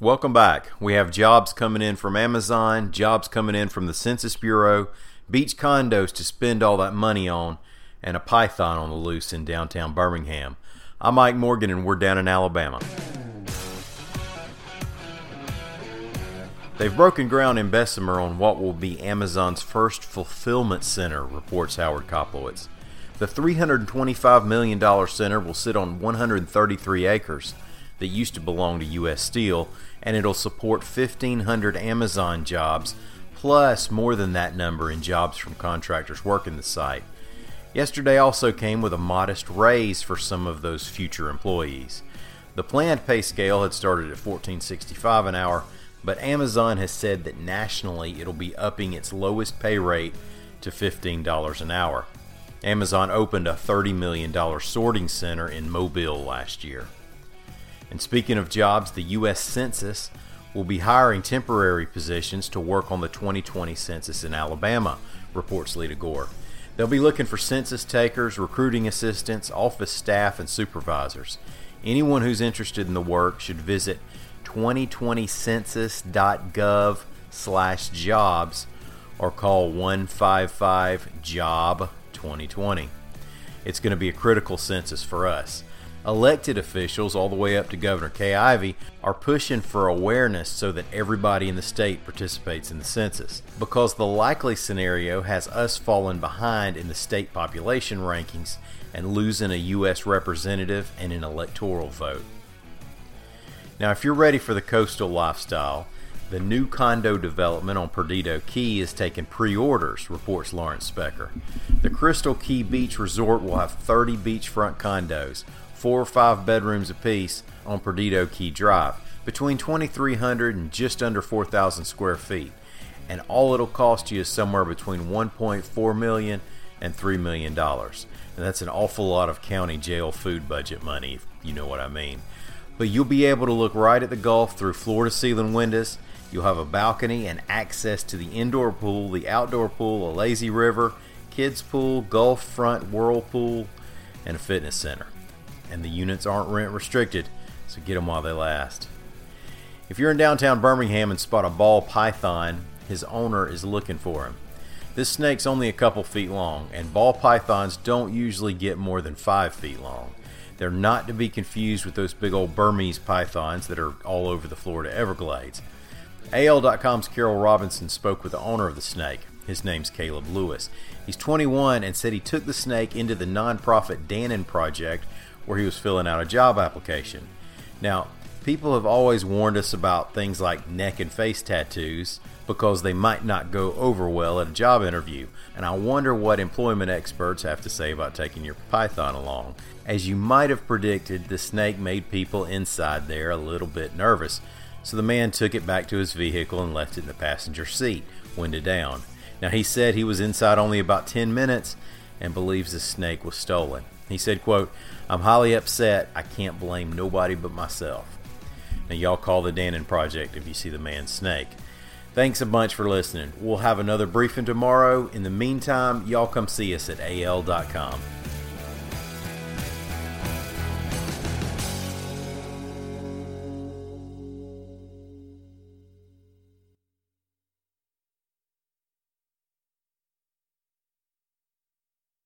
Welcome back. We have jobs coming in from Amazon, jobs coming in from the Census Bureau, beach condos to spend all that money on, and a python on the loose in downtown Birmingham. I'm Mike Morgan, and we're down in Alabama. They've broken ground in Bessemer on what will be Amazon's first fulfillment center, reports Howard Koplowitz. The $325 million center will sit on 133 acres that used to belong to U.S. Steel, and it'll support 1,500 Amazon jobs, plus more than that number in jobs from contractors working the site. Yesterday also came with a modest raise for some of those future employees. The planned pay scale had started at 14.65 an hour, but Amazon has said that nationally it'll be upping its lowest pay rate to $15 an hour. Amazon opened a $30 million sorting center in Mobile last year. And speaking of jobs, the U.S. Census will be hiring temporary positions to work on the 2020 census in Alabama, reports Leada Gore. They'll be looking for census takers, recruiting assistants, office staff, and supervisors. Anyone who's interested in the work should visit 2020census.gov slash jobs or call 155 job 2020 it's going to be a critical census for us elected officials all the way up to governor. Kay ivey are pushing for awareness so that everybody in the state participates in the census. Because the likely scenario has us falling behind in the state population rankings and losing a u.s representative and an electoral vote. Now, if you're ready for the coastal lifestyle, the new condo development on Perdido Key is taking pre orders, reports Lawrence Specker. The Crystal Key Beach Resort will have 30 beachfront condos, four or five bedrooms apiece, on Perdido Key Drive, between 2,300 and just under 4,000 square feet. And all it'll cost you is somewhere between 1.4 million and 3 million dollars. And that's an awful lot of county jail food budget money, if you know what I mean but you'll be able to look right at the Gulf through floor to ceiling windows. You'll have a balcony and access to the indoor pool, the outdoor pool, a lazy river, kids pool, Gulf front whirlpool, and a fitness center. And the units aren't rent restricted, so get them while they last. If you're in downtown Birmingham and spot a ball python, his owner is looking for him. This snake's only a couple feet long, and ball pythons don't usually get more than five feet long. They're not to be confused with those big old Burmese pythons that are all over the Florida Everglades. AL.com's Carol Robinson spoke with the owner of the snake. His name's Caleb Lewis. He's 21 and said he took the snake into the nonprofit Dannon Project where he was filling out a job application. Now, people have always warned us about things like neck and face tattoos because they might not go over well at a job interview. And I wonder what employment experts have to say about taking your python along. As you might have predicted, the snake made people inside there a little bit nervous, so the man took it back to his vehicle and left it in the passenger seat, window down. Now he said he was inside only about 10 minutes and believes the snake was stolen. He said, quote, I'm highly upset. I can't blame nobody but myself. Now y'all call the Dannon Project if you see the man's snake. Thanks a bunch for listening. We'll have another briefing tomorrow. In the meantime, y'all come see us at al.com.